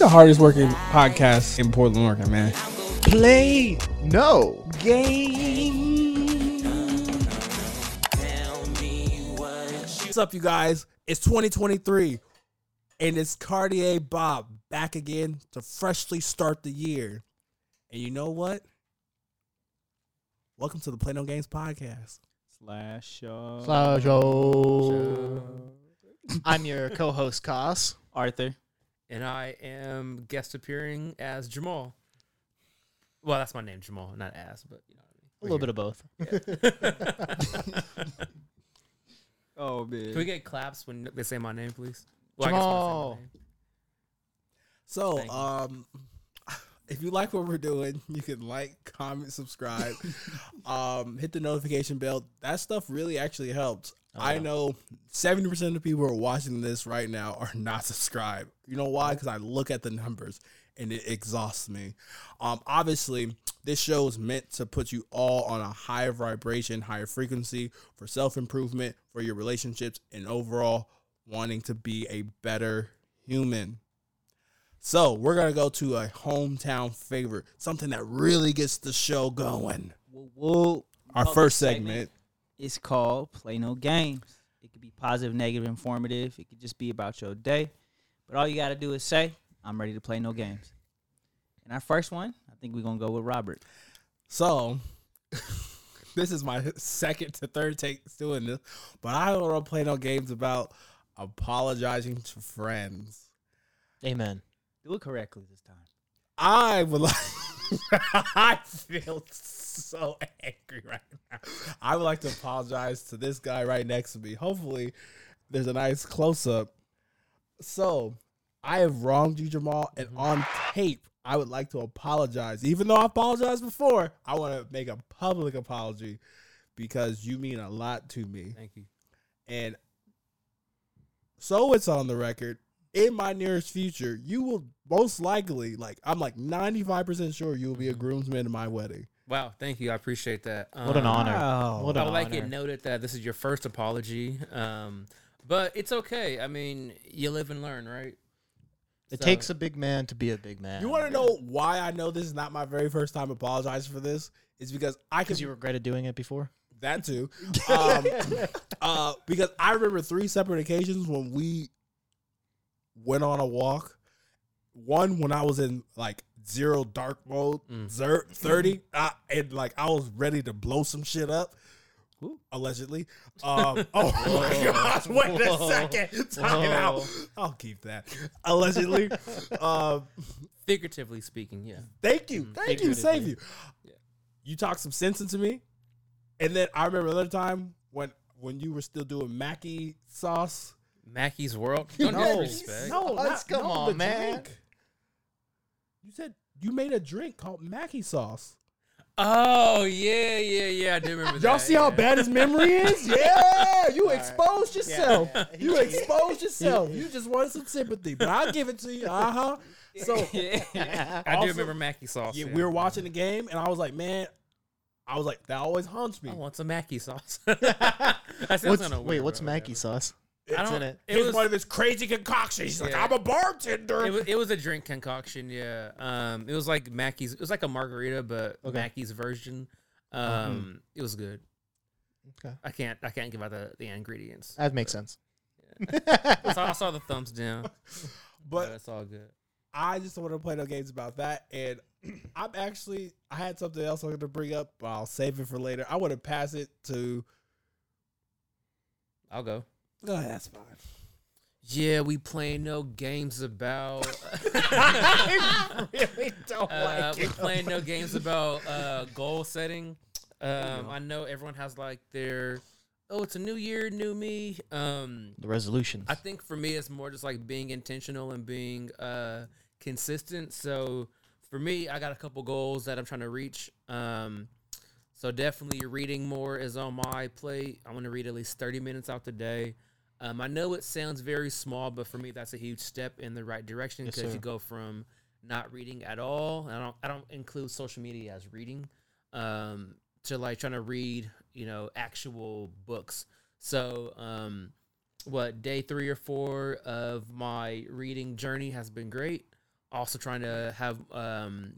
the hardest working podcast in Portland, Oregon, man. Play no. Game. What's up, you guys? It's 2023, and it's Cartier Bob back again to freshly start the year. And you know what? Welcome to the Play No Games podcast. Slash show. Slash show. I'm your co-host, Cos. Arthur. And I am guest appearing as Jamal. Well, that's my name, Jamal, not as, but you know A little bit of both. bit of. Oh man. Can we get claps when they say my name, please? Well, I guess when I say my Jamal. name. So, Thank you. um, if you like what we're doing, you can like, comment, subscribe, um, hit the notification bell. That stuff really actually helps. Oh, I know seventy percent of the people who are watching this right now are not subscribed. You know why? Because I look at the numbers and it exhausts me. Um, obviously, this show is meant to put you all on a higher vibration, higher frequency for self improvement, for your relationships, and overall wanting to be a better human. So we're gonna go to a hometown favorite, something that really gets the show going. Whoa, whoa. Our first segment. It's called Play No Games. It could be positive, negative, informative. It could just be about your day. But all you got to do is say, I'm ready to play no games. And our first one, I think we're going to go with Robert. So this is my second to third take doing this, but I don't want to play no games about apologizing to friends. Amen. Do it correctly this time. I would like. I feel so angry right now. I would like to apologize to this guy right next to me. Hopefully, there's a nice close up. So, I have wronged you, Jamal, and mm-hmm. on tape, I would like to apologize. Even though I apologized before, I want to make a public apology because you mean a lot to me. Thank you. And so it's on the record. In my nearest future, you will most likely, like, I'm like 95% sure you will be a mm-hmm. groomsman in my wedding. Wow, thank you. I appreciate that. What an Um, honor. Wow. What I would like it honor. noted that this is your first apology, um, but it's okay. I mean, you live and learn, right? It So- takes a big man to be a big man. You want to know why I know this is not my very first time apologizing for this? It's because I because you regretted doing it before. that too. Um, uh, because I remember three separate occasions when we went on a walk. One when I was in like zero dark mode, Mm. zer- thirty, uh, and like I was ready to blow some shit up. Allegedly. Um, oh my gosh! Wait a second. Time out. I'll keep that. Allegedly. um, Figuratively speaking, yeah. Thank you. Mm, Thank you. Save you. Yeah. You talked some sense into me. And then I remember another time when when you were still doing Mackie sauce. Mackey's World. Don't No, disrespect. no, Let's not- come no, on, man. drink. You said you made a drink called Mackie sauce. Oh yeah, yeah, yeah. I do remember that. Y'all see how bad his memory is? Yeah, you exposed yourself. yeah, yeah. You exposed yourself. You just wanted some sympathy, but I'll give it to you. Uh huh. So I Also- do remember Mackey sauce. yeah, yeah. we were watching the game, and I was like, man, I was like, that always haunts me. I want some Mackey sauce. that What's, kinda wait, what's but Mackie sauce? I It's don't- in it. It It's was, one of his crazy concoctions. He's like, Yeah. I'm a bartender. it was it was a drink concoction. Yeah, um, it was like Mackey's. It was like a margarita, but Okay. Mackey's version. Um, it was good. Okay. I can't I can't give out the, the ingredients. That makes sense. I saw, I saw the thumbs down, but but it's all good. I just want to play no games about that. And I'm actually, I had something else I wanted to bring up, but I'll save it for later. I want to pass it to. I'll go. Go ahead, that's fine. Yeah, we playing no games about. I really don't Uh, like we're it. playing no games about uh, goal setting. Um, I know everyone has like their oh, it's a new year, new me. Um, The resolutions. I think for me, it's more just like being intentional and being uh, consistent. So for me, I got a couple goals that I'm trying to reach. Um, so definitely reading more is on my plate. I want to read at least 30 minutes out the day. Um, I know it sounds very small, but for me, that's a huge step in the right direction because sir. you go from not reading at all. and I don't I don't include social media as reading. Um, to like trying to read, you know, actual books. So, um, what day three or four of my reading journey has been great. Also trying to have um,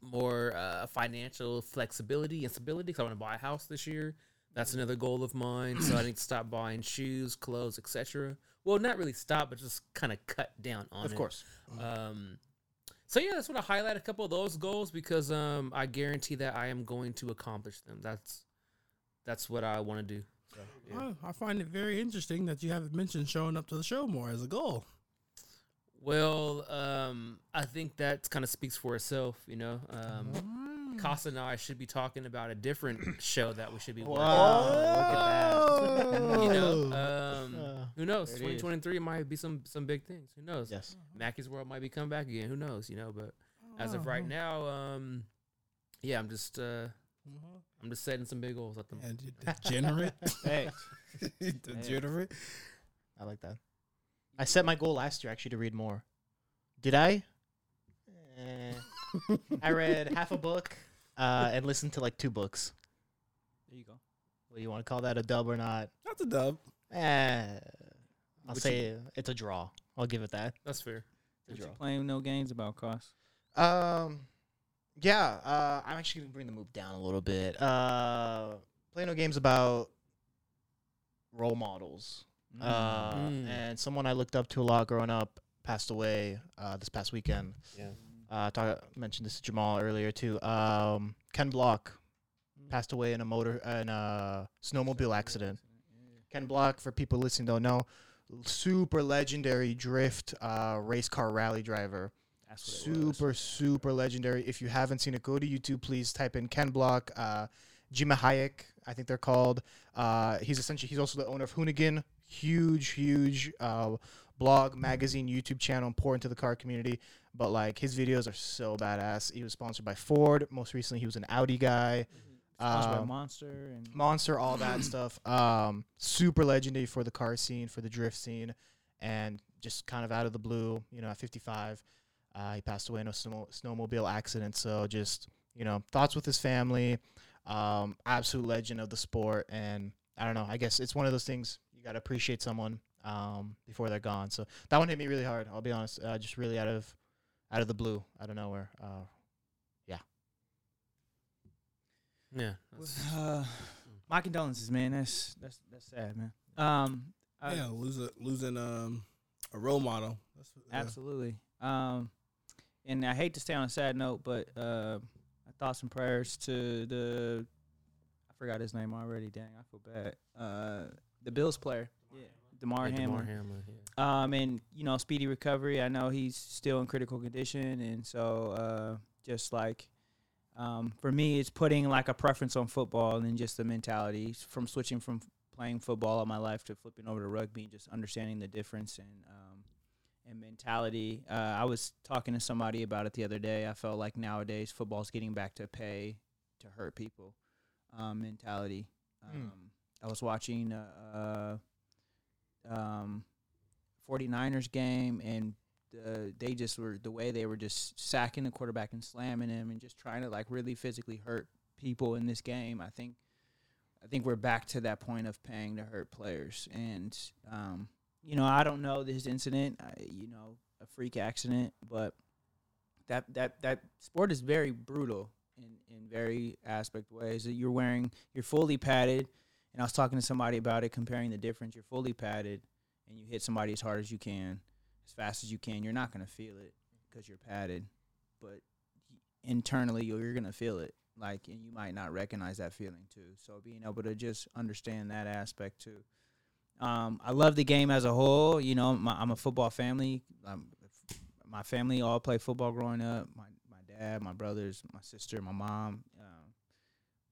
more uh, financial flexibility and stability because I want to buy a house this year. That's another goal of mine. So I need to stop buying shoes, clothes, etc. Well, not really stop, but just kind of cut down on Of it. Of course. Um, so yeah, that's what I highlight a couple of those goals because um, I guarantee that I am going to accomplish them. That's that's what I want to do. So, yeah. Oh, I find it very interesting that you haven't mentioned showing up to the show more as a goal. Well, um, I think that kind of speaks for itself. You know, um, Casa and I should be talking about a different show that we should be. working Wow. on. look at that. You know, um, Uh, who knows? It is. 2023 might be some some big things. Who knows? yes. Mackey's World might be coming back again. Who knows? You know, but as of Oh. right now, um, yeah, I'm just uh, I'm just setting some big goals at the moment. And degenerate. Hey, degenerate. I like that. I set my goal last year actually to read more. Did I? Eh. I read half a book uh, and listened to like two books. there you go. What do you want to call that a dub or not? That's a dub. Eh, I'll Which say it's a draw. I'll give it that. That's fair. What draw. you playing no games about cost? Um, yeah. Uh, I'm actually gonna bring the move down a little bit. Uh, play no games about role models. Uh, Mm. and someone I looked up to a lot growing up passed away uh, this past weekend. Yeah. Uh, talk, mentioned this to Jamal earlier too. Um, Ken Block passed away in a motor in a snowmobile accident. Ken Block, for people listening, don't know, super legendary drift uh, race car rally driver. That's what it was. Super, super legendary. If you haven't seen it, go to YouTube. Please type in Ken Block, uh, Gymkhana, I think they're called. Uh, he's essentially he's also the owner of Hoonigan, huge, huge uh, blog, magazine, YouTube channel, important to the car community. But like his videos are so badass. He was sponsored by Ford. Most recently, he was an Audi guy. Sponsored by Um, Monster and Monster, all that stuff. Um, super legendary for the car scene, for the drift scene, and just kind of out of the blue, you know, at 55, uh, he passed away in a snow, snowmobile accident. So just you know, thoughts with his family. Um, absolute legend of the sport, and I don't know. I guess it's one of those things you gotta appreciate someone um, before they're gone. So that one hit me really hard. I'll be honest, uh, just really out of out of the blue, out of nowhere. Uh, Yeah. that's- Uh, my condolences, man. That's that's that's sad, man. Um, I- yeah, losing losing um a role model. That's, yeah. absolutely. Um, and I hate to stay on a sad note, but uh, I thoughts and prayers to the I forgot his name already. Dang, I feel bad. Uh, the Bills player, yeah, Damar Yeah, Hamlin. Damar Hamlin, yeah. Um, and you know, speedy recovery. I know he's still in critical condition, and so uh, just like um, for me, it's putting like a preference on football and just the mentality from switching from playing football all my life to flipping over to rugby, and just understanding the difference and um, and mentality. Uh, I was talking to somebody about it the other day. I felt like nowadays football's getting back to pay to hurt people um, mentality. Hmm. Um, I was watching. Uh, uh, um, 49ers game and uh, they just were the way they were just sacking the quarterback and slamming him and just trying to like really physically hurt people in this game. I think I think we're back to that point of paying to hurt players and um, you know, I don't know this incident, I, you know, a freak accident, but that that that sport is very brutal in in very aspect ways. That you're wearing you're fully padded and I was talking to somebody about it comparing the difference. You're fully padded and you hit somebody as hard as you can, as fast as you can, you're not going to feel it because you're padded. But internally, you're, to feel it. Like, and you might not recognize that feeling too. So being able to just understand that aspect too. Um, I love the game as a whole. You know, my, I'm a football family. Um, my family all play football growing up. My my dad, my brothers, my sister, my mom.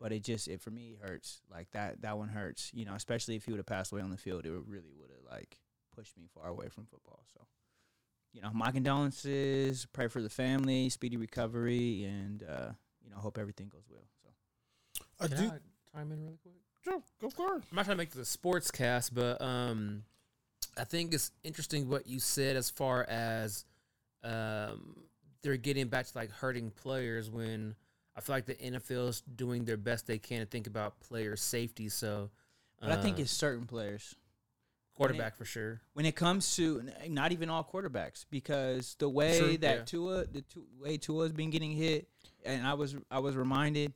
But it just it for me hurts like that that one hurts you know especially if he would have passed away on the field it really would have like pushed me far away from football so you know my condolences pray for the family speedy recovery and uh you know hope everything goes well so I Can do. I chime in really quick? Sure, go for it. I'm not trying to make this a sports cast, but um, I think it's interesting what you said as far as um, they're getting back to like hurting players when I feel like the NFL is doing their best they can to think about player safety. So, but i think uh, it's certain players quarterback for sure. when it comes to not even all quarterbacks because the way True, that yeah. Tua the two, way Tua's been getting hit and I was I was reminded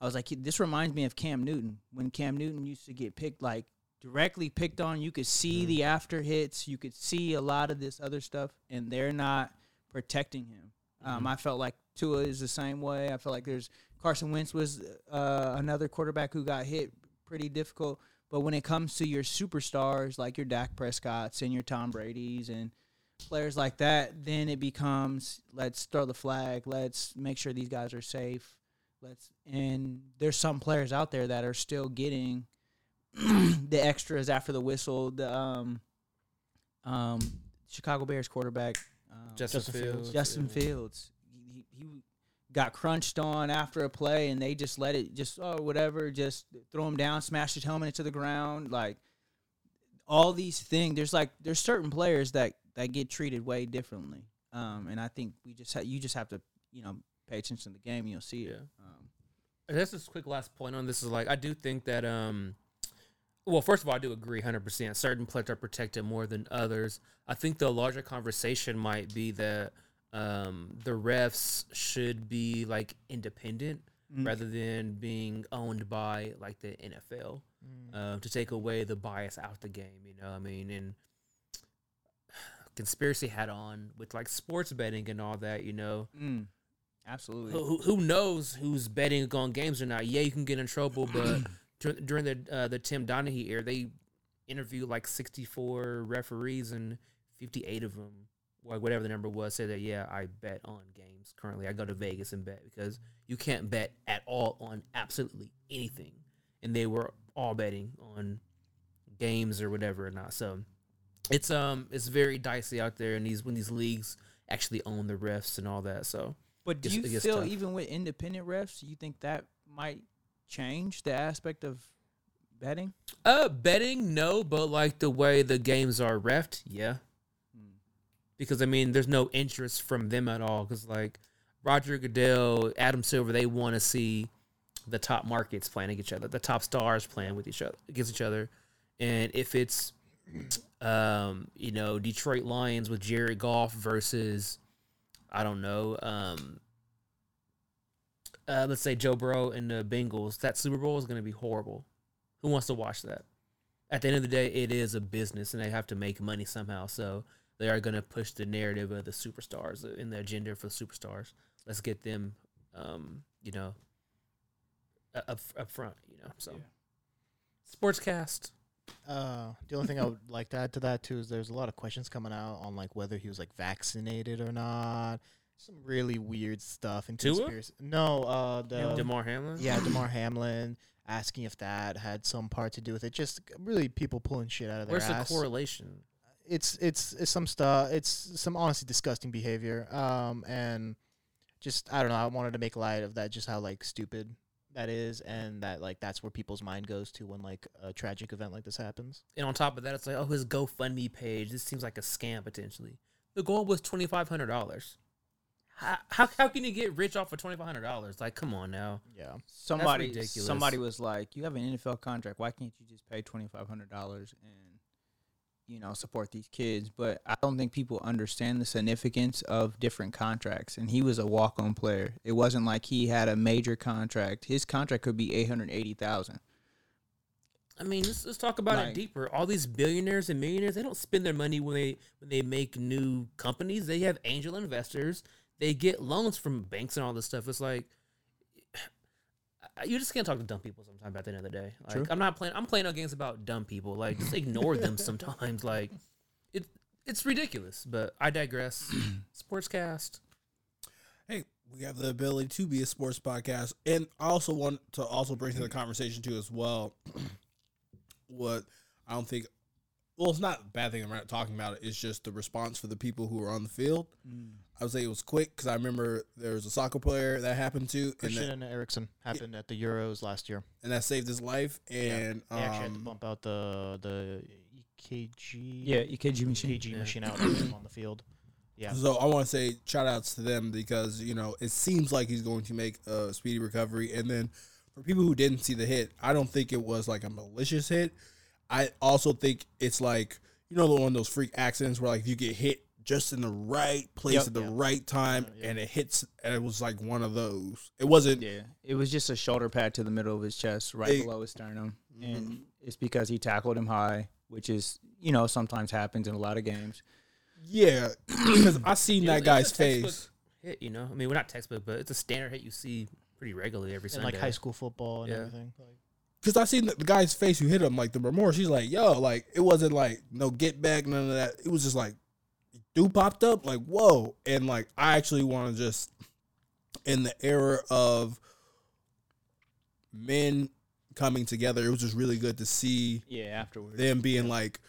I was like this reminds me of Cam Newton when Cam Newton used to get picked like directly picked on you could see the after hits you could see a lot of this other stuff and they're not protecting him um, I felt like Tua is the same way I feel like there's Carson Wentz was uh, another quarterback who got hit pretty difficult but when it comes to your superstars like your Dak Prescotts and your Tom Brady's and players like that, then it becomes let's throw the flag, let's make sure these guys are safe. Let's and there's some players out there that are still getting the extras after the whistle. The um um Chicago Bears quarterback um, Justin, Justin Fields. Fields. Justin yeah. Fields. He, got crunched on after a play, and they just let it just oh whatever, just throw him down, smash his helmet into the ground, like all these things. There's like there's certain players that that get treated way differently, um, and I think we just ha- you just have to you know pay attention to the game, and you'll see it. Yeah. Um, I guess this quick last point on this is like I do think that um well first of all I do agree 100% certain players are protected more than others. I think the larger conversation might be that um the refs should be like independent Mm. rather than being owned by like the NFL um, to take away the bias out the game, you know. I mean, and conspiracy hat on with like sports betting and all that, you know. mm, absolutely. Who, who- knows who's betting on games or not? Yeah, you can get in trouble, but dur- during the uh, the Tim Donaghy era, they interviewed like 64 referees and 58 of them, whatever the number was, said that yeah, I bet on games. Currently, I go to Vegas and bet because you can't bet at all on absolutely anything, and they were all betting on games or whatever or not. So it's um it's very dicey out there, and these when these leagues actually own the refs and all that. So. But do you feel tough. even with independent refs, do you think that might change the aspect of betting? Uh, betting, no, but like the way the games are refed, yeah. Because I mean, there's no interest from them at all. Because like Roger Goodell, Adam Silver, they want to see the top markets playing against each other, the top stars playing with each other against each other, and if it's um, you know, Detroit Lions with Jared Goff versus I don't know, um, uh, let's say Joe Burrow and the Bengals, that Super Bowl is going to be horrible. Who wants to watch that? At the end of the day, it is a business, and they have to make money somehow. So they are going to push the narrative of the superstars uh, in the agenda for the superstars. Let's get them, um, you know, up up front. You know, so sportscast. Uh, the only thing I would like to add to that too is there's a lot of questions coming out on like whether he was like vaccinated or not. Some really weird stuff and Tua? conspiracy. No, uh, the Damar Hamlin. yeah, Damar Hamlin asking if that had some part to do with it. Just really people pulling shit out of their Where's the ass. correlation? It's it's it's some stuff. It's some honestly disgusting behavior. Um, and just I don't know. I wanted to make light of that, just how like stupid that is, and that like that's where people's mind goes to when like a tragic event like this happens. And on top of that, it's like, oh, his GoFundMe page. This seems like a scam potentially. The goal was twenty five hundred dollars. How, how how can you get rich off of twenty five hundred dollars? Like, come on now. Yeah. Somebody somebody was like, "You have an NFL contract. Why can't you just pay twenty five hundred dollars and you know support these kids?" But I don't think people understand the significance of different contracts. And he was a walk on player. It wasn't like he had a major contract. His contract could be eight hundred eighty thousand. I mean, let's, let's talk about Like- it deeper. All these billionaires and millionaires, they don't spend their money when they when they make new companies. They have angel investors. They get loans from banks and all this stuff. It's like you just can't talk to dumb people sometimes. At the end of the day, like True. I'm not playing. I'm playing no games about dumb people. Like just ignore them sometimes. Like it it's ridiculous. But I digress. Sportscast. hey, we have the ability to be a sports podcast, and I also want to also bring to the conversation too as well. what I don't think, well, it's not a bad thing. I'm not talking about it. It's just the response for the people who are on the field. Mm. I would say it was quick because I remember there was a soccer player that happened to, and that, Eriksen happened at the Euros last year. and that saved his life. And They actually had to um, bump out the the EKG Yeah, EKG machine. EKG Yeah. machine out on the field. Yeah. So I want to say shout outs to them because you know it seems like he's going to make a speedy recovery. And then for people who didn't see the hit, I don't think it was like a malicious hit. I also think it's like you know, the one of those freak accidents where like you get hit just in the right place Yep. at the Yep. right time, yeah. and it hits, and it was like one of those. It wasn't. Yeah, it was just a shoulder pad to the middle of his chest, right Hey. below his sternum, Mhm. and it's because he tackled him high, which is you know sometimes happens in a lot of games. Yeah, because I seen that guy's face. Hit, you know. I mean, we're not textbook, but it's a standard hit you see pretty regularly every in Sunday. like high school football and Yeah. everything. Like, Because I seen the, the guy's face who hit him, like the remorse. He's like, "Yo, like it wasn't like no get back, none of that. It was just like, popped up, like whoa." And like I actually want to just in the era of men coming together, it was just really good to see Yeah, afterwards. them being like,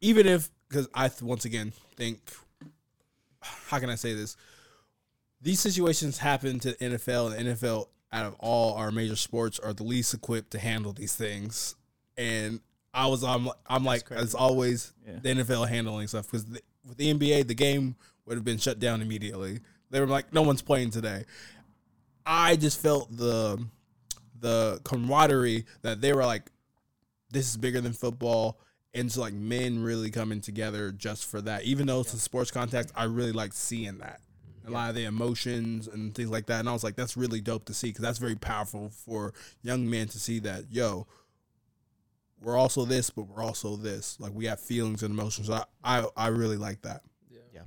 even if because I th- once again think, how can I say this? These situations happen to the NFL, and the NFL out of all our major sports are the least equipped to handle these things. And I was I'm I'm like crazy. as always Yeah. the NFL handling stuff because with the NBA the game would have been shut down immediately. They were like no one's playing today. I just felt the the camaraderie that they were like this is bigger than football. And it's like men really coming together just for that. Even though it's a sports context i really like seeing that. A lot of the emotions and things like that. And i was like that's really dope to see because that's very powerful for young men to see that yo we're also this but we're also this like we have feelings and emotions i i, I really like that Yeah. Yeah.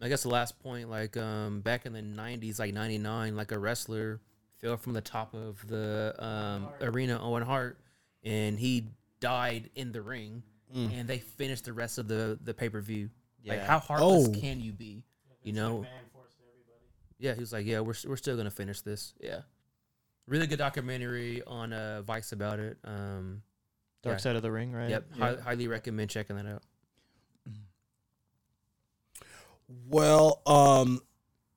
I guess the last point, like um, back in the '90s, like '99, like a wrestler fell from the top of the um, arena, Owen Hart, and he died in the ring. Mm. And they finished the rest of the the pay per view. Like, Yeah. how heartless Oh. can you be? You know? Yeah, he was like, "Yeah, we're we're still gonna finish this." Yeah, really good documentary on uh, Vice about it. Um, Dark Yeah. Side of the Ring, right? Yep, Yeah. hi- highly recommend checking that out. Well, um,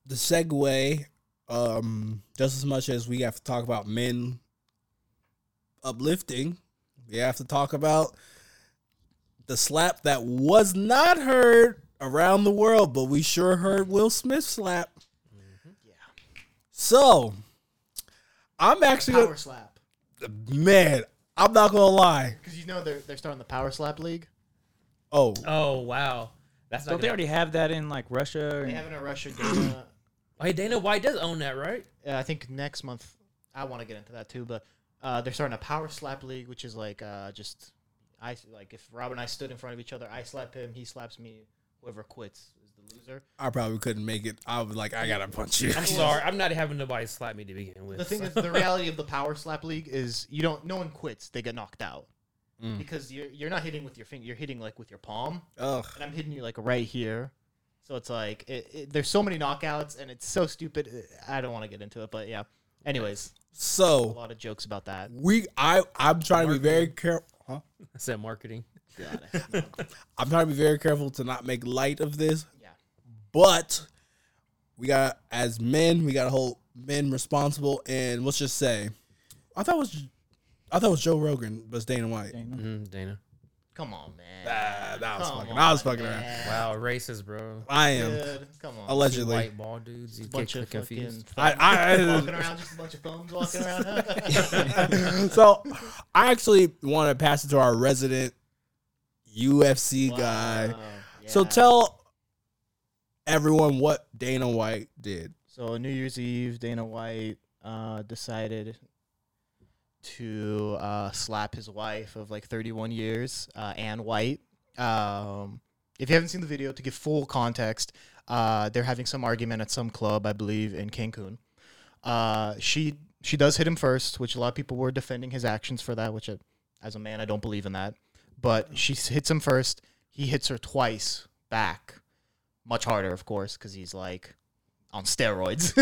the segue, um, just as much as we have to talk about men uplifting, we have to talk about the slap that was not heard around the world, but we sure heard Will Smith slap. Yeah. So, I'm actually Power gonna, slap. man. I'm not gonna lie. Because you know they're they're starting the Power Slap League. Oh, Oh wow, that's not Don't they gonna- already have that in like Russia? They And, have it in Russia. Dana, Oh, Hey, Dana White does own that, right? uh, I think next month. I want to get into that too, but uh, they're starting a Power Slap League, which is like uh, just I like if Rob and I stood in front of each other, I slap him, he slaps me. Whoever quits is the loser. I probably couldn't make it. I was like, I gotta punch you. I'm sorry, I'm not having nobody slap me to begin with. The thing is, the reality of the Power Slap League is you don't. No one quits; they get knocked out Mm. because you're you're not hitting with your finger. You're hitting like with your palm, Ugh. and I'm hitting you like right here. So it's like it, it, there's so many knockouts, and it's so stupid. I don't want to get into it, but yeah. Anyways, so a lot of jokes about that. we, I, I'm trying to be very careful. Huh? I said marketing. Got it. I'm trying to be very careful to not make light of this, yeah. But we got as men, we got to hold men responsible. And let's just say, I thought it was, I thought it was Joe Rogan, but it's Dana White. Dana. hmm Dana. Come on, man. Ah, that was Come fucking. I was on, fucking around. Wow, racist, bro. I am Dude, come on. Allegedly. white ball dudes. You bunch of confused. fucking I, I, walking around, just a bunch of thumbs walking around. huh? so I actually want to pass it to our resident UFC guy. Wow, So tell everyone what Dana White did. So New Year's Eve, Dana White uh, decided to uh, slap his wife of like 31 years, uh, Ann White. Um, if you haven't seen the video, to give full context, uh, they're having some argument at some club, I believe, in Cancun. Uh, she she does hit him first, which a lot of people were defending his actions for that. Which, uh, as a man, I don't believe in that. But she hits him first. He hits her twice back, much harder, of course, because he's like on steroids.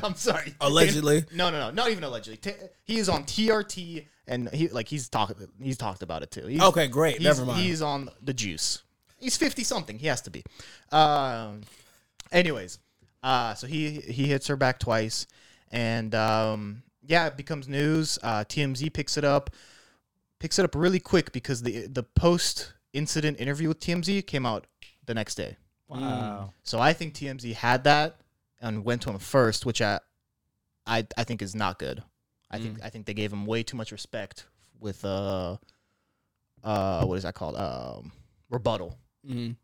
I'm sorry. Allegedly. No, no, no, not even allegedly. T- he is on TRT, and he like he's talked he's talked about it too. He's, Okay, great. Never mind. He's on the juice. He's fifty something. He has to be. Um. Anyways, uh, so he he hits her back twice, and um, yeah, it becomes news. Uh, TMZ picks it up, picks it up really quick because the the post incident interview with TMZ came out the next day. Wow. So I think TMZ had that and went to him first, which I, I, I think is not good. I think I think they gave him way too much respect with uh, uh, what is that called? Um, rebuttal. Mhm.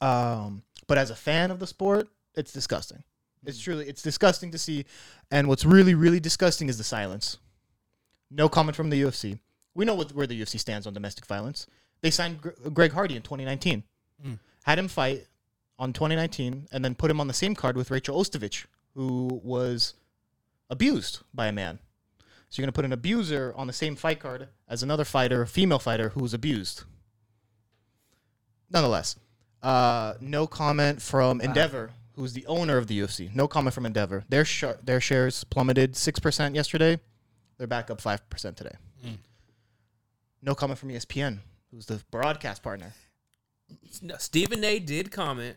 Um, but as a fan of the sport, it's disgusting. It's truly it's disgusting to see. And what's really really disgusting is the silence. No comment from the UFC. We know what, where the UFC stands on domestic violence. They signed Gr- Greg Hardy in 2019, Mm. had him fight on 2019, and then put him on the same card with Rachel Ostovich, who was abused by a man. So you're gonna put an abuser on the same fight card as another fighter, a female fighter who was abused. Nonetheless, uh, no comment from Endeavor, who's the owner of the UFC. No comment from Endeavor. Their sh- their shares plummeted six percent yesterday. They're back up five percent today. Mm. No comment from ESPN, who's the broadcast partner. No, Stephen A. did comment,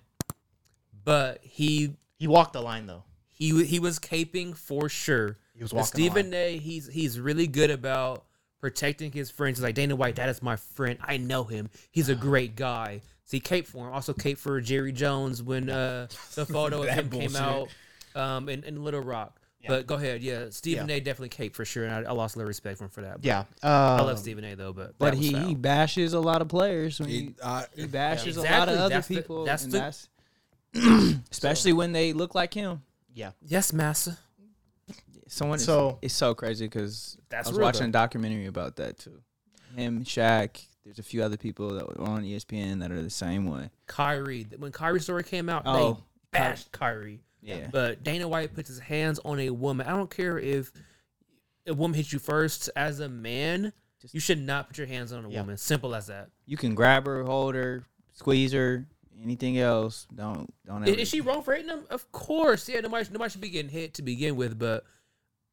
but he He walked the line though. he he was caping for sure. He was walking the Stephen. A. He's he's really good about protecting his friends. He's like Dana White, that is my friend. I know him. He's a great guy. See, he caped for him. Also caped for Jerry Jones when uh, the photo of him came out um, in, in Little Rock. But go ahead, yeah. Stephen Yeah. A. definitely caped for sure, and I, I lost a little respect for him for that. But Yeah, I love Stephen A. though, but But that was he, foul. he bashes a lot of players when he, He, uh, he bashes a lot Exactly. of other That's the- people. that's and the- that's especially when they look like him. yeah. yes, massa. Someone So- so it's so crazy because I That's was real, watching though. a documentary about that too. Him, Shaq. There's a few other people that were on ESPN that are the same way. Kyrie. When Kyrie's story came out, Oh, they bashed Kyrie. Yeah, But Dana White puts his hands on a woman. I don't care if a woman hits you first. As a man, you should not put your hands on a Yeah. woman. Simple as that. you can grab her, hold her, squeeze her. Anything else? Don't don't Is, ever. is she wrong for hitting him? Of course. Yeah, nobody, nobody should be getting hit to begin with. But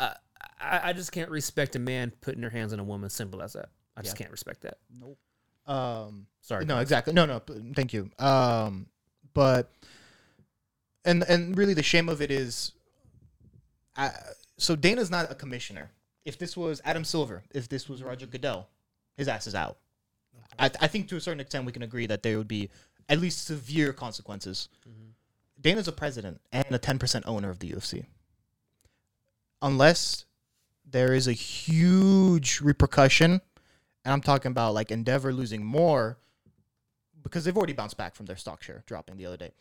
I, I, I just can't respect a man putting their hands on a woman. Simple as that. I just can't respect that. Nope. Um, Sorry. No, exactly. No, no. Thank you. Um, but and and really the shame of it is, uh, so Dana's not a commissioner. If this was Adam Silver, if this was Roger Goodell, his ass is out. I, I think to a certain extent we can agree that there would be at least severe consequences. Dana's a president and a ten percent owner of the UFC. Unless there is a huge repercussion and I'm talking about like Endeavor losing more because they've already bounced back from their stock share dropping the other day.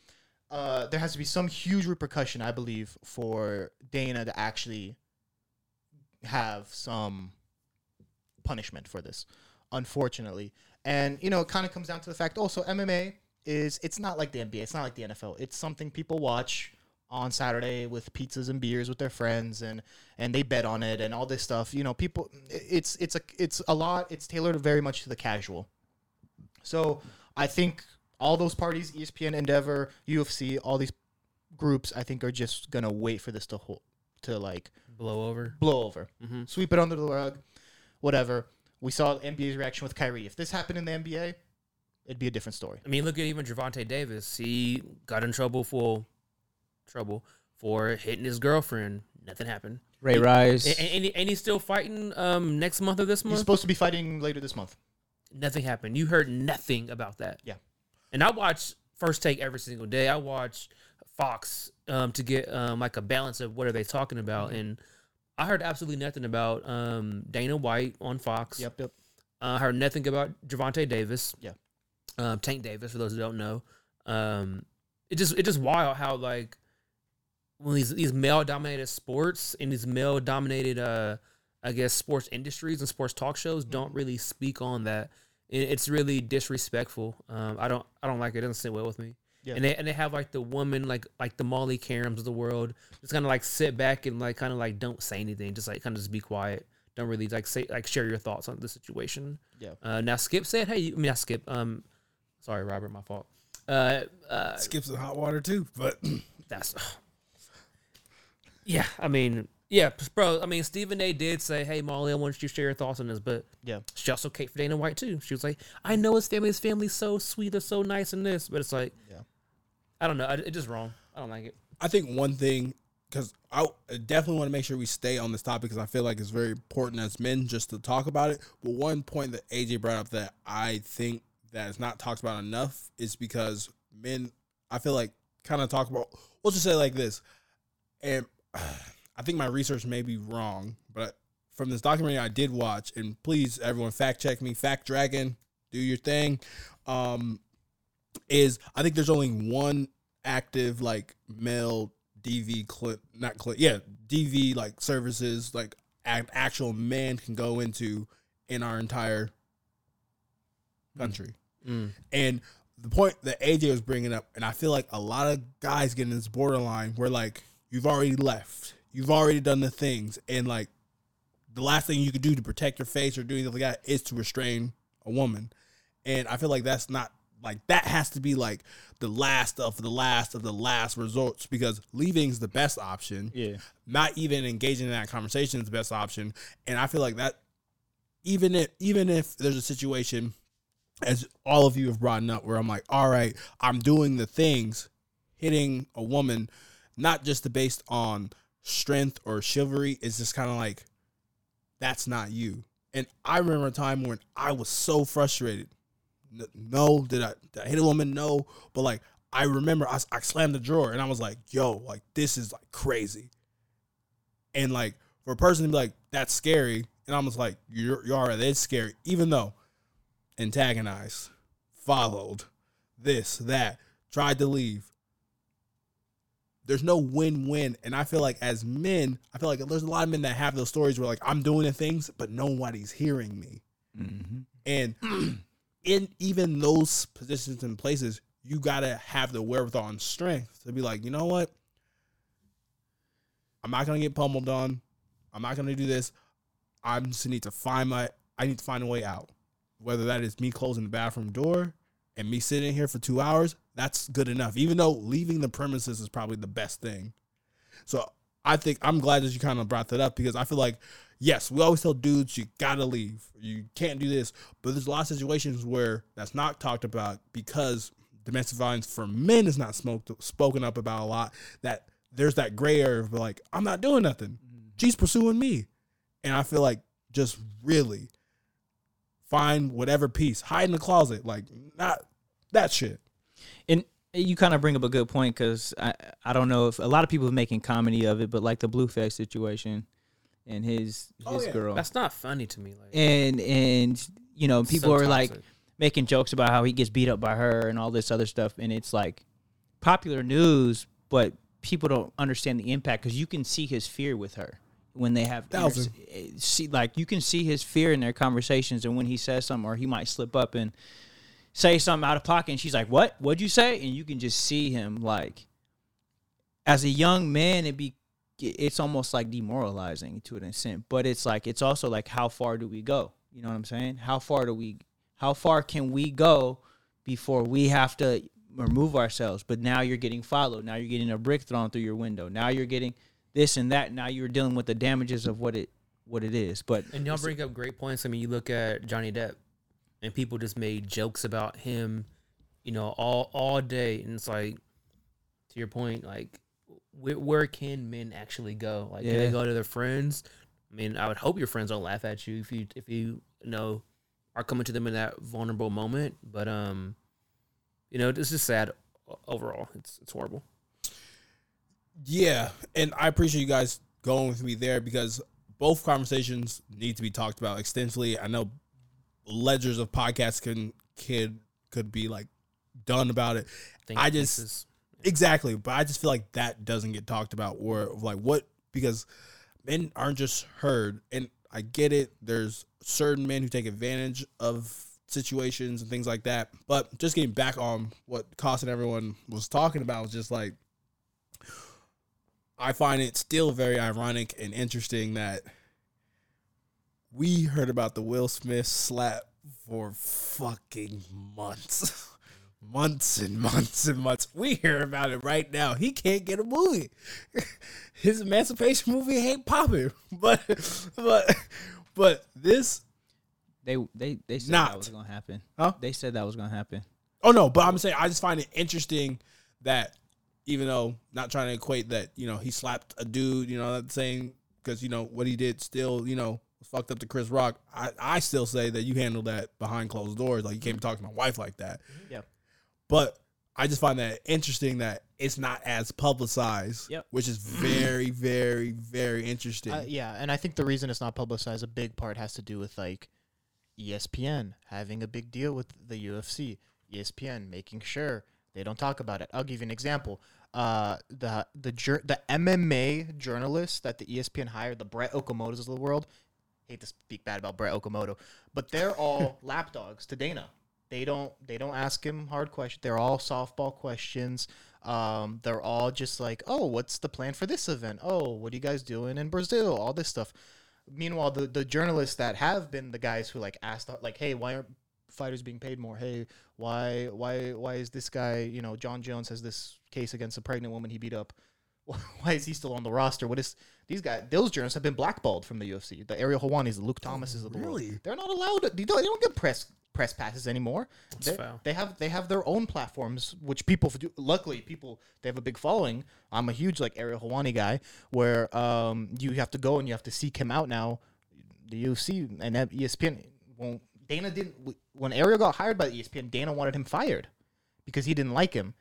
Uh, there has to be some huge repercussion, I believe, for Dana to actually have some punishment for this, unfortunately. And you know, it kind of comes down to the fact also MMA is it's not like the NBA, it's not like the NFL. It's something people watch on Saturday with pizzas and beers with their friends and and they bet on it and all this stuff. You know, people it's it's a it's a lot. It's tailored very much to the casual. So I think all those parties, ESPN, Endeavor, UFC, all these groups, I think are just gonna wait for this to hold, to like Blow over. blow over, Mhm. sweep it under the rug, whatever. We saw NBA's reaction with Kyrie. If this happened in the NBA, it'd be a different story. I mean, look at even Gervonta Davis. He got in trouble for trouble for hitting his girlfriend. Nothing happened. Ray Rice. And, and, he- and he's still fighting um next month or this month. He's supposed to be fighting later this month. nothing happened. You heard nothing about that. Yeah. And I watch First Take every single day. I watch Fox um, to get um, like a balance of what are they talking about, Mm-hmm. and I heard absolutely nothing about um, Dana White on Fox. Yep, yep. I heard nothing about Gervonta Davis. Yeah. Um, Tank Davis, for those who don't know. Um, it just it just wild how like when these these male dominated sports and these male dominated uh I guess sports industries and sports talk shows Mm-hmm. don't really speak on that. It- It's really disrespectful. Um, I don't I don't like it. It doesn't sit well with me. Yeah. And they and they have like the woman like like the Molly Qerims of the world just kind of like sit back and like kind of like don't say anything, just like kind of just be quiet. Don't really like say like share your thoughts on the situation. Yeah. Uh, now Skip said, "Hey, you, I mean not Skip. Um, sorry, Robert, my fault. Uh, uh, skips in hot water too, but that's yeah. I mean, yeah, bro. I mean, Stephen A. did say, "Hey, Molly, I want you to share your thoughts on this," but Yeah. she also Kate for Dana White too. She was like, "I know his family. His family's so sweet. They're so nice in this," but it's like, Yeah. I don't know. I, it's just wrong. I don't like it. I think one thing because I definitely want to make sure we stay on this topic because I feel like it's very important as men just to talk about it. But one point that AJ brought up that I think that is not talked about enough is because men, I feel like, kind of talk about. We'll just say like this, and I think my research may be wrong, but from this documentary I did watch, and please everyone fact check me, fact dragon, do your thing. um, is I think there's only one active like male DV clip, not clip, yeah, DV like services like an actual man can go into in our entire country. Mm. And the point that AJ was bringing up, and I feel like a lot of guys get in this borderline where like you've already left, you've already done the things, and like the last thing you could do to protect your face or do anything like that is to restrain a woman. And I feel like that's not like that has to be like the last of the last of the last resorts because leaving is the best option. Yeah. Not even engaging in that conversation is the best option. And I feel like that even if even if there's a situation as all of you have brought up where I'm like, all right, I'm doing the things, hitting a woman, not just based on strength or chivalry, is just kind of like that's not you. And I remember a time when I was so frustrated. No, did I, did I hit a woman? No, but like I remember I, I slammed the drawer and I was like, yo, like this is like crazy. And like for a person to be like, that's scary, and I'm just like, you're you're that's scary, even though antagonized, followed, this, that, tried to leave. There's no win-win, and I feel like as men, I feel like there's a lot of men that have those stories where like I'm doing the things, but nobody's hearing me. Mm-hmm. And in even those positions and places, you gotta have the wherewithal and strength to be like, you know what? I'm not gonna get pummeled on. I'm not gonna do this. I just need to find my. I need to find a way out. Whether that is me closing the bathroom door and me sitting here for two hours, that's good enough. Even though leaving the premises is probably the best thing. So I think I'm glad that you kind of brought that up because I feel like, yes, we always tell dudes you gotta leave, you can't do this, but there's a lot of situations where that's not talked about because domestic violence for men is not smoked, spoken up about a lot. That there's that gray area of like I'm not doing nothing, mm-hmm. she's pursuing me, and I feel like just really find whatever piece, hide in the closet, like not that shit. And you kind of bring up a good point because I I don't know if a lot of people are making comedy of it, but like the Blueface situation and his Oh, his yeah. girl, That's not funny to me. Like and and you know people are like making jokes about how he gets beat up by her and all this other stuff, and it's like popular news, but people don't understand the impact because you can see his fear with her when they have eh, see like you can see his fear in their conversations and when he says something or he might slip up and say something out of pocket and she's like what? What'd you say? And you can just see him like as a young man it be it's almost like demoralizing to an extent. But it's like it's also like how far do we go? You know what i'm saying? How far do we how far can we go before we have to remove ourselves? But now you're getting followed. Now you're getting a brick thrown through your window. Now you're getting this and that. Now you're dealing with the damages of what it what it is. But And y'all bring up great points. I mean, you look at Johnny Depp, and people just made jokes about him, you know, all all day. And it's like, to your point, like, where, where can men actually go? Like, can they go to their friends? I mean, I would hope your friends don't laugh at you if you if you, you know are coming to them in that vulnerable moment. But um, you know, this is sad overall. It's it's horrible. Yeah, and I appreciate you guys going with me there because both conversations need to be talked about extensively. I know ledgers of podcasts can could could be like done about it. think I just- is- Exactly, but I just feel like that doesn't get talked about or like what because men aren't just heard and I get it. There's certain men who take advantage of situations and things like that. But just getting back on what Cost and everyone was talking about was just like I find it still very ironic and interesting that we heard about the Will Smith slap for fucking months. months and months and months. We hear about it right now. He can't get a movie. His emancipation movie ain't popping. But but but this they they they said Not. that was gonna happen Huh? they said that was gonna happen Oh no, but I'm saying I just find it interesting that even though not trying to equate that you know he slapped a dude, you know, not saying because you know what he did still you know was fucked up to Chris Rock. I I still say that you handled that behind closed doors, like you can't talk to my wife like that. Yep. But I just find that interesting that it's not as publicized, Yep. which is very very very interesting. Uh, yeah, and I think the reason it's not publicized, a big part has to do with like ESPN having a big deal with the UFC. ESPN making sure they don't talk about it. I'll give you an example. Uh, the the jour- the MMA journalists that the ESPN hired, the Brett Okamoto's of the world. Hate to speak bad about Brett Okamoto, but they're all lapdogs to Dana. They don't they don't ask him hard questions. They're all softball questions. Um, they're all just like, oh, what's the plan for this event? Oh, what are you guys doing in Brazil? All this stuff. Meanwhile, the the journalists that have been the guys who like asked like, hey, why aren't fighters being paid more? Hey, why why why is this guy? You know, Jon Jones has this case against a pregnant woman he beat up. Why is he still on the roster? What is these guys? Those journalists have been blackballed from the UFC. The Ariel Helwanis, the Luke Thomases of the world. They're not allowed. To, they, don't, they don't get press press passes anymore. They, they have they have their own platforms, which people do. Luckily, people they have a big following. I'm a huge like Ariel Helwani guy, where um you have to go and you have to seek him out now. The UFC and that ESPN won't. Dana didn't when Ariel got hired by ESPN. Dana wanted him fired because he didn't like him.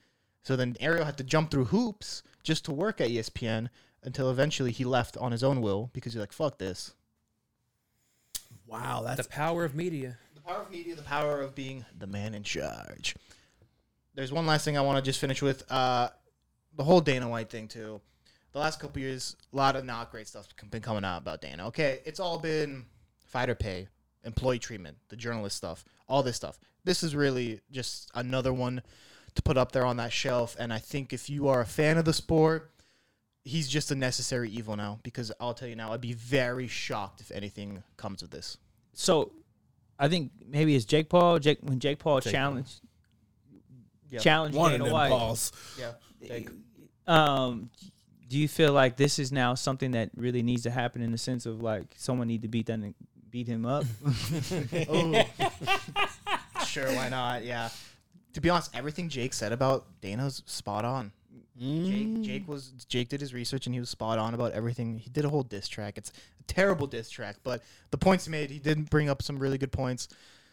So then Ariel had to jump through hoops just to work at ESPN until eventually he left on his own will because he's like, "Fuck this." Wow, that's The power of media. The power of media, the power of being the man in charge. There's one last thing I want to just finish with. Uh, the whole Dana White thing too. The last couple years, a lot of not great stuff's been coming out about Dana. Okay, it's all been fighter pay, employee treatment, the journalist stuff, all this stuff. This is really just another one to put up there on that shelf. And I think if you are a fan of the sport, he's just a necessary evil now. Because I'll tell you now, I'd be very shocked if anything comes of this. So, I think maybe it's Jake Paul. Jake when Jake Paul Jake challenged Yep. challenged one of Dana them White. balls. Yeah. Jake. Um, do you feel like this is now something that really needs to happen in the sense of like someone need to beat that beat him up? Oh. sure, why not? Yeah. To be honest, everything Jake said about Dana's spot on. Jake, mm. Jake was Jake did his research and he was spot on about everything. He did a whole diss track. It's a terrible diss track, but the points he made, he did bring up some really good points,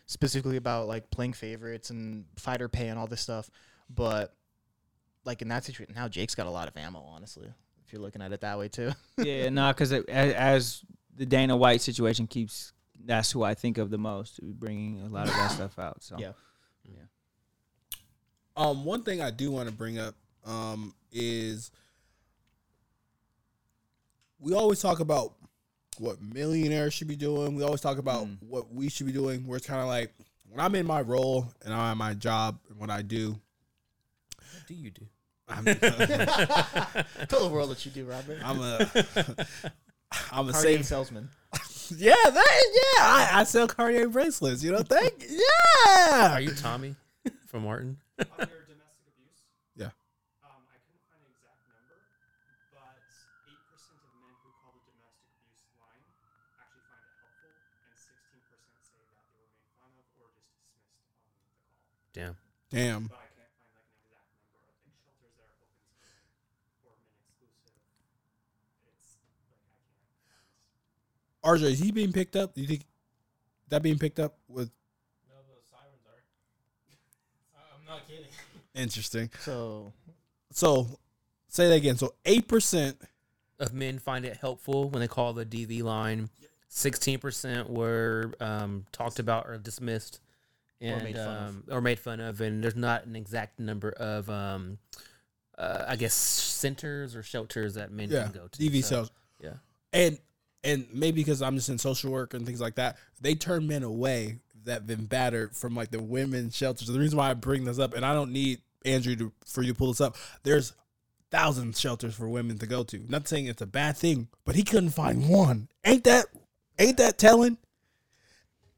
specifically about like playing favorites and fighter pay and all this stuff. But like in that situation, now Jake's got a lot of ammo. Honestly, if you're looking at it that way too. yeah, no, because as, as the Dana White situation keeps, that's who I think of the most, bringing a lot of that stuff out. So yeah, Yeah. Um, one thing I do want to bring up um, is we always talk about what millionaires should be doing. We always talk about Mm. what we should be doing. Where it's kind of like when I'm in my role and I'm at my job and what I do. What do you do? I'm, Tell the world what you do, Robert. I'm a I'm a Cartier safe salesman. yeah that yeah I, I sell Cartier bracelets. You know, thank yeah. Are you Tommy from Martin? Under domestic abuse, Yeah. um, I couldn't find an exact number, but eight percent of men who call the domestic abuse line actually find it helpful, and sixteen percent say that they were made fun of or just dismissed on the call. Damn. Damn. But I can't find like an exact number of like shelters that are open to men or men exclusive. It's like I can't. RJ, is he being picked up? Do you think that being picked up with No, the sirens are. I'm not kidding. Interesting? So So say that again. So eight percent. Of men find it helpful when they call the DV line. Sixteen percent were um, talked about or dismissed, and made um, or made fun of. And there's not an exact number of, um, uh, I guess, centers or shelters that men Yeah, can go to. DV So, sales. Yeah. and and maybe because I'm just in social work and things like that, they turn men away that been battered from like the women's shelters. The reason why I bring this up, and I don't need Andrew to for you to pull this up. There's thousand shelters for women to go to. Not saying it's a bad thing, but he couldn't find one. Ain't that ain't that telling?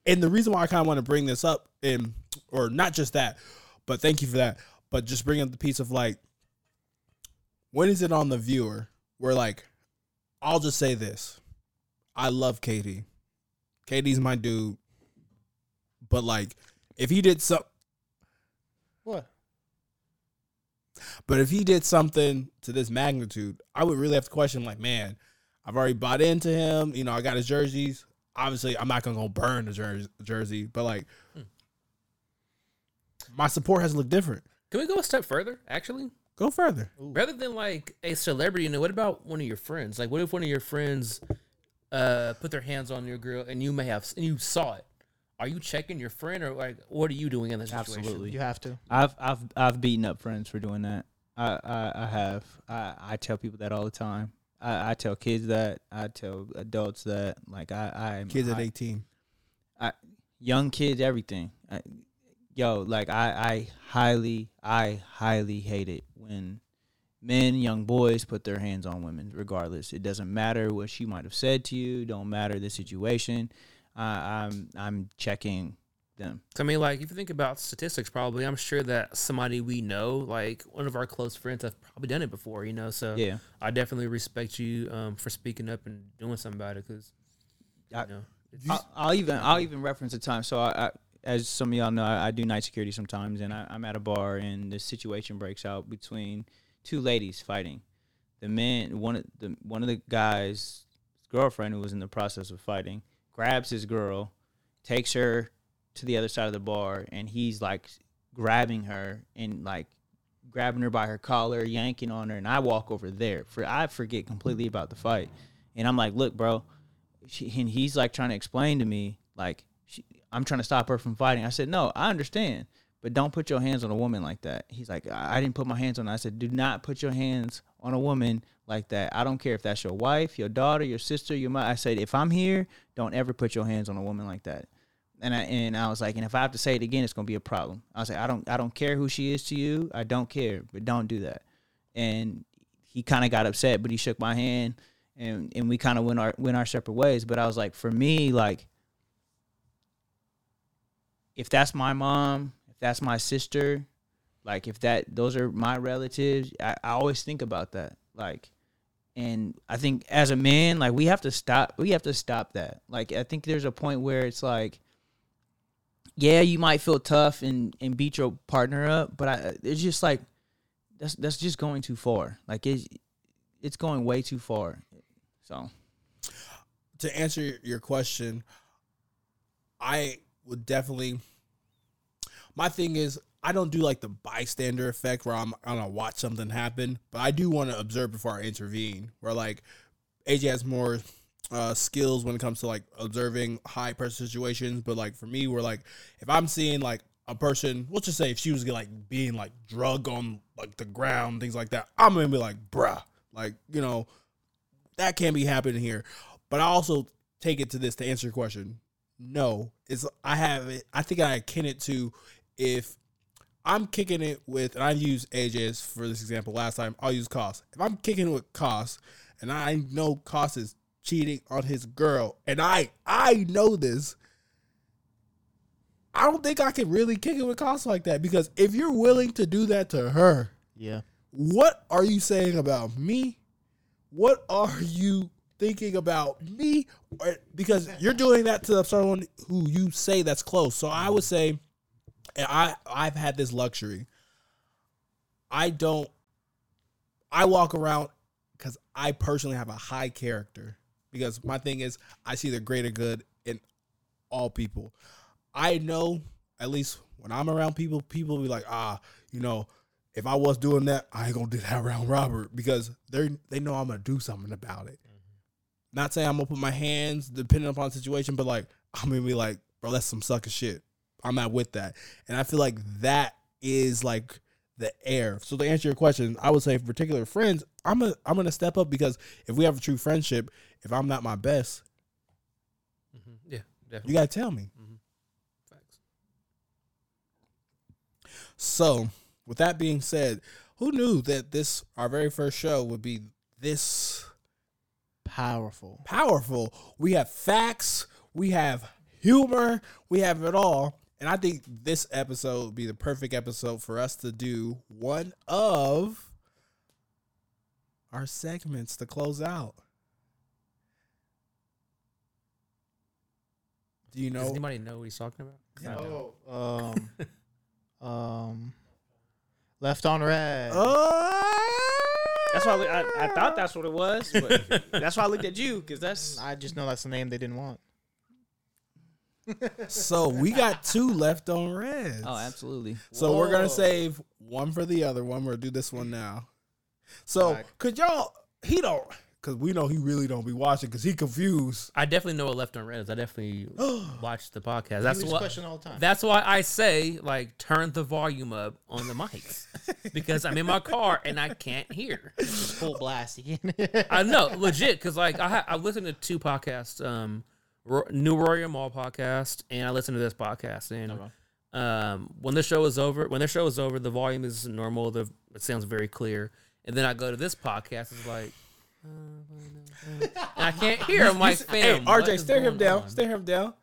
And the reason why I kind of want to bring this up, and or not just that, but thank you for that. But just bring up the piece of like, when is it on the viewer where like, I'll just say this, I love Katie. Katie's my dude, but like, if he did some, what? But if he did something to this magnitude, I would really have to question like, man, I've already bought into him. You know, I got his jerseys. Obviously, I'm not gonna go burn the jersey, jersey but like, my support has looked different. Can we go a step further? Actually, Go further. rather than like a celebrity, you know, what about one of your friends? Like, what if one of your friends uh, put their hands on your girl and you may have and you saw it are you checking your friend or like what are you doing in this situation? Absolutely. You have to. I've I've I've beaten up friends for doing that. I I, I have. I, I tell people that all the time. I, I tell kids that. I tell adults that. Like I I Kids at eighteen. I, 18. young kids, everything. I, yo, like I I highly I highly hate it when men, young boys put their hands on women. Regardless, it doesn't matter what she might have said to you. Don't matter the situation. I I'm I'm checking them. I mean, like if you think about statistics, probably I'm sure that somebody we know, like one of our close friends, have probably done it before. You know, so Yeah. I definitely respect you um, for speaking up and doing something about it because I, know. I'll, I'll even I'll even reference a time. So I, I as some of y'all know, I, I do night security sometimes, and I, I'm at a bar, and the situation breaks out between two ladies fighting. The man, one of the one of the guys' girlfriend, who was in the process of fighting, grabs his girl, takes her to the other side of the bar, and he's like grabbing her and like grabbing her by her collar, yanking on her, and I walk over there. For I forget completely about the fight, and I'm like, "Look, bro," she, and he's like trying to explain to me, like, she, I'm trying to stop her from fighting. I said, "No, I understand, but don't put your hands on a woman like that." He's like, "I, didn't put my hands on." her. I said, "Do not put your hands on a woman like that. I don't care if that's your wife, your daughter, your sister, your mother." I said, "If I'm here, don't ever put your hands on a woman like that." And I and I was like, and if I have to say it again, it's gonna be a problem. I was like, I don't I don't care who she is to you. I don't care, but don't do that. And he kind of got upset, but he shook my hand, and and we kind of went our went our separate ways. But I was like, for me, like, if that's my mom, that's my sister, like if that those are my relatives, I, I always think about that. Like, and I think as a man, like we have to stop. We have to stop that. Like I think there's a point where it's like yeah, you might feel tough and, and beat your partner up, but I it's just like that's that's just going too far. Like it's it's going way too far. So to answer your- your question, I would definitely. My thing is, I don't do like the bystander effect where I'm gonna watch something happen, but I do want to observe before I intervene. Where like AJ has more uh, skills when it comes to like observing high pressure situations, but like for me, we're like if I'm seeing like a person, let's just say if she was like being like drug on like the ground, things like that, I'm gonna be like, bruh, like you know, that can't be happening here. But I also take it to this to answer your question. No, it's I have it. I think I akin it to if I'm kicking it with, and I used AJ's for this example last time. I'll use Cost. If I'm kicking it with Cost, and I know Cost is cheating on his girl, and I I know this. I don't think I can really kick it with Cost like that because if you're willing to do that to her, Yeah. what are you saying about me? What are you thinking about me? Or, because you're doing that to someone who you say that's close. So I would say, and I I've had this luxury. I don't. I walk around because I personally have a high character. Because my thing is, I see the greater good in all people. I know at least when I'm around people, people be like, ah, you know, if I was doing that, I ain't gonna do that around Robert because they they know I'm gonna do something about it. Not saying I'm gonna put my hands depending upon the situation, but like I'm gonna be like, bro, that's some sucker shit. I'm not with that, and I feel like that is like the air. So to answer your question, I would say for particular friends, I'm a I'm gonna step up because if we have a true friendship, if I'm not my best, Mhm. Yeah, you gotta tell me. Facts. So, with that being said, who knew that this our very first show would be this Powerful. powerful? We have facts, we have humor, we have it all. And I think this episode would be the perfect episode for us to do one of our segments to close out. Do you Does know? anybody know what he's talking about? I don't. Oh. Um. um. Left on red. Oh, that's why I, I, I thought that's what it was. But that's why I looked at you because that's I just know that's the name they didn't want. So we got two left on reds. oh absolutely. So we're gonna save one for the other one. We're gonna do this one now. So Right. could y'all? He don't. because we know he really don't be watching because he confused. I definitely know what left on red is. I definitely watch the podcast. That's That's this what. question all the time. That's why I say like turn the volume up on the mics because I'm in my car and I can't hear. full blast. again. I know legit because like I ha- I listened to two podcasts, um, Ro- New Royal Mall podcast and I listened to this podcast and um when the show is over when the show is over the volume is normal the it sounds very clear and then I go to this podcast it's like and I can't hear. I'm like, Hey, fam, what RJ, stare him down. on? Stare him down.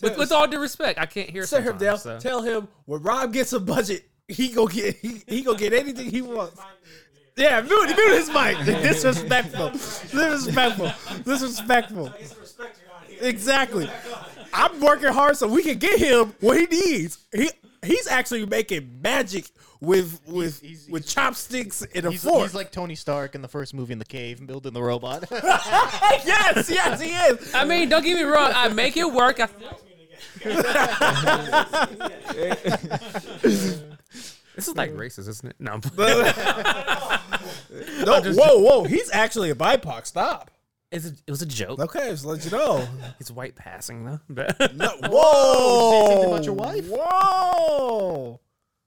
With, with all due respect, I can't hear. Stare him down. so. Tell him when Rob gets a budget, he go get he, he go get anything he wants. Yeah, mute, mute his mic. Disrespectful. Disrespectful. Disrespectful. Exactly. I'm working hard so we can get him what he needs. He he's actually making magic with with he's- with he's- chopsticks and a He's, fork. he's like Tony Stark in the first movie in the cave, building the robot. yes, yes, he is. I mean, don't get me wrong. I make it work. I, this is like racist, isn't it? No. No, whoa, whoa. He's actually a BIPOC. Stop. It's a, it was a joke. Okay, just let you know. It's white passing though. But No, whoa. say something about your wife? Whoa.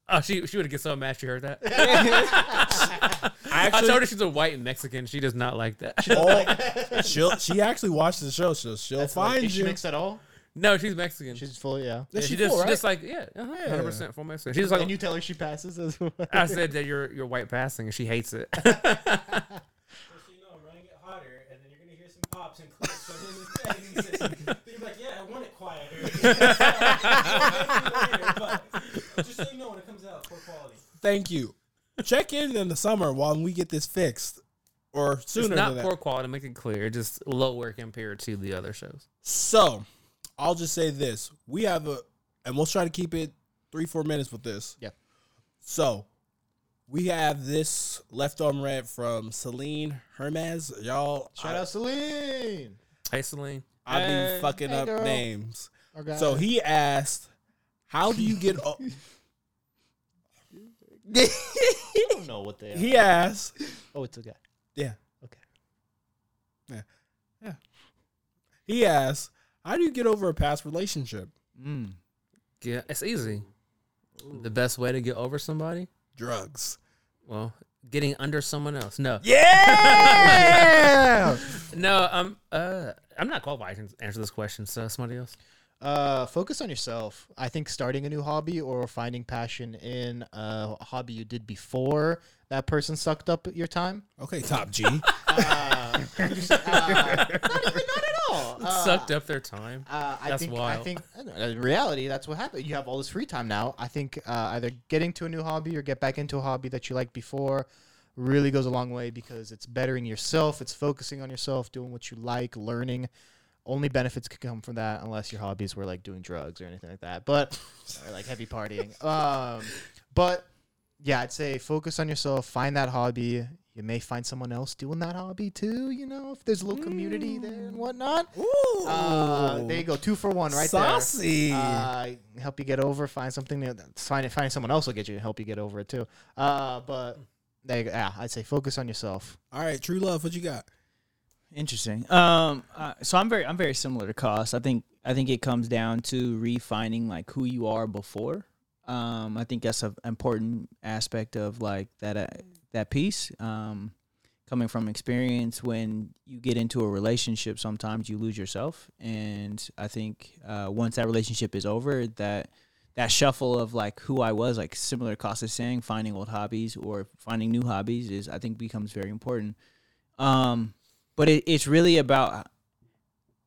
oh, she she would get so mad she heard that. I I actually, told her she's a white Mexican. She does not like that. oh, she'll, she actually watched the show, so she'll find Is she you. mixed at all? no, she's Mexican. She's full, yeah. Yeah, Is she she just full, right? just like yeah, uh-huh, Yeah. hundred percent full Mexican. She's like and you tell her she passes as well. I said that you're you're white passing and she hates it. First thing you know, I'm running it hotter, and then you're gonna hear some pops and clicks from his you're like, yeah, I want it quieter. but just so you know, when it comes out, poor quality. Thank you. Check in in the summer while we get this fixed, or it's sooner not than that. poor quality, make it clear, just lower compared to the other shows. So, I'll just say this: we have a, and we'll try to keep it three, four minutes with this. Yeah. So, we have this left on red from Celine Hermes. Y'all, Shout I, out Celine. Hey Celine. I be Hey, fucking hey, up girl. names. Our guy. So he asked, "How do you get?" o-" I don't know what they are. he asked, oh, it's a guy. "Yeah, Okay. yeah, yeah." He asked, "How do you get over a past relationship?" Mm. Yeah, it's easy. The best way to get over somebody, Drugs. well, getting under someone else. No, Yeah. no. I'm uh, I'm not qualified to answer this question. So somebody else. Uh, focus on yourself. I think starting a new hobby or finding passion in a hobby you did before that person sucked up your time. okay, top G. Uh, uh, not even not at all. Uh, Sucked up their time. Uh, I That's think wild. I think I don't know, in reality that's what happened. You have all this free time now. I think uh, either getting to a new hobby or get back into a hobby that you liked before really goes a long way because it's bettering yourself. It's focusing on yourself, doing what you like, learning. Only benefits could come from that unless your hobbies were like doing drugs or anything like that. But or like heavy partying. Um, but yeah, I'd say focus on yourself. Find that hobby. You may find someone else doing that hobby too. You know, if there's a little community there and whatnot. Ooh, Uh, there you go, two for one right Saucy. there. Uh, help you get over. Find something. That, find finding someone else will get you help you get over it too. Uh, but there you go. Yeah, I'd say focus on yourself. All right, true love. What you got? Interesting. Um, uh, so I'm very I'm very similar to Cost. I think I think it comes down to refining like who you are before. Um, I think that's an important aspect of like that uh, that piece. Um, coming from experience, when you get into a relationship, sometimes you lose yourself, and I think uh, once that relationship is over, that that shuffle of like who I was, like similar to Costa saying, finding old hobbies or finding new hobbies is I think becomes very important. Um, but it, it's really about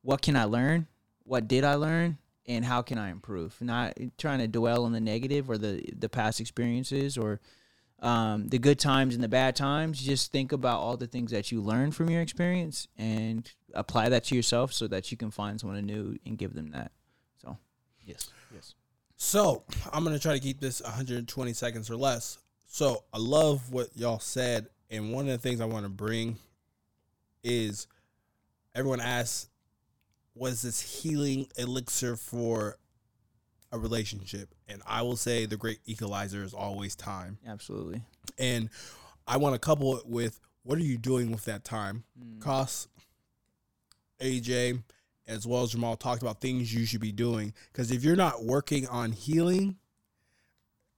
what can I learn, what did I learn, and how can I improve. Not trying to dwell on the negative or the the past experiences or um, the good times and the bad times. Just think about all the things that you learned from your experience and apply that to yourself so that you can find someone new and give them that. So Yes. Yes. So I'm gonna try to keep this 120 seconds or less. So I love what y'all said, and one of the things I want to bring is everyone asks, "What is this healing elixir for a relationship?" And I will say the great equalizer is always time. absolutely. And I want to couple it with what are you doing with that time? Mm. AJ as well as Jamal talked about things you should be doing because if you're not working on healing,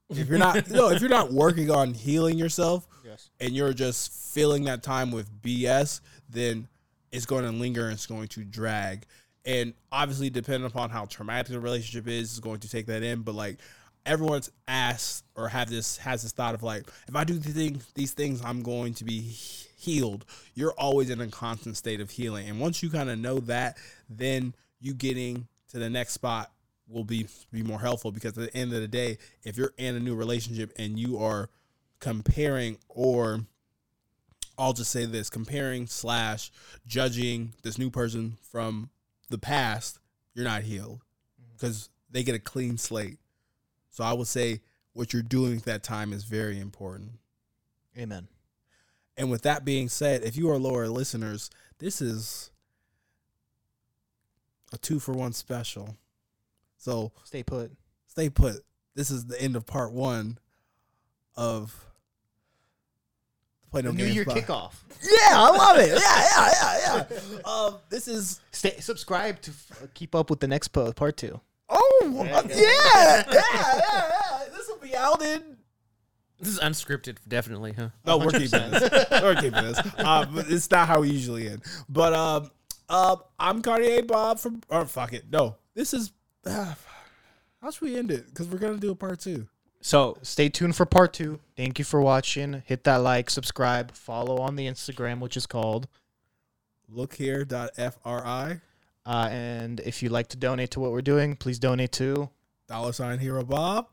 if you're not no, if you're not working on healing yourself Yes. and you're just filling that time with BS, then it's going to linger and it's going to drag. And obviously, depending upon how traumatic the relationship is, is going to take that in. But like everyone's asked or have this has this thought of like, if I do the thing, these things, I'm going to be healed. You're always in a constant state of healing, and once you kind of know that, then you getting to the next spot will be be more helpful because at the end of the day, if you're in a new relationship and you are comparing or I'll just say this comparing slash judging this new person from the past, you're not healed mm-hmm. because they get a clean slate. So I would say what you're doing at that time is very important. Amen. And with that being said, if you are lower listeners, this is a two for one special. So Stay put. stay put. This is the end of part one of Play No New Games Year pod- kickoff. Yeah, I love it. Yeah, yeah, yeah, yeah. Um, this is Stay subscribe to f- keep up with the next po- part two. oh yeah, yeah, yeah, yeah. This will be out in. This is unscripted, definitely, huh? No, we're keeping this. We're keeping this. Um, but it's not how we usually end. But um, um, I'm Cartier Bob from. Or fuck it, no. This is. Uh, how should we end it? Because we're gonna do a part two. So Stay tuned for part two. Thank you for watching. Hit that like, subscribe, follow on the Instagram, which is called. Look here. Dot Uh, and if you'd like to donate to what we're doing, please donate to. dollar sign hero Bob.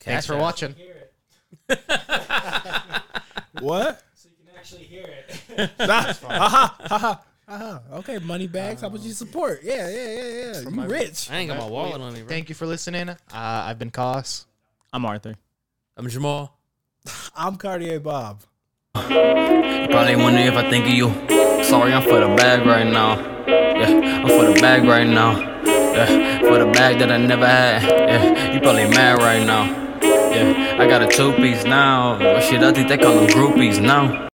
Thanks Cash for App. watching. What? So you can actually hear it. Nah, aha, aha, aha. Okay, money bags. How much you support? Yeah, yeah, yeah, yeah. You my- rich. I ain't got my wallet on me, bro. Thank you for listening. Uh, I've been Koss. I'm Arthur. I'm Jamal. I'm Cartier Bob. Probably wondering if I think of you. Sorry, I'm for the bag right now. Yeah, I'm for the bag right now. Yeah, for the bag that I never had. Yeah, you probably mad right now. Yeah, I got a two piece now. But shit, I think they call them groupies now.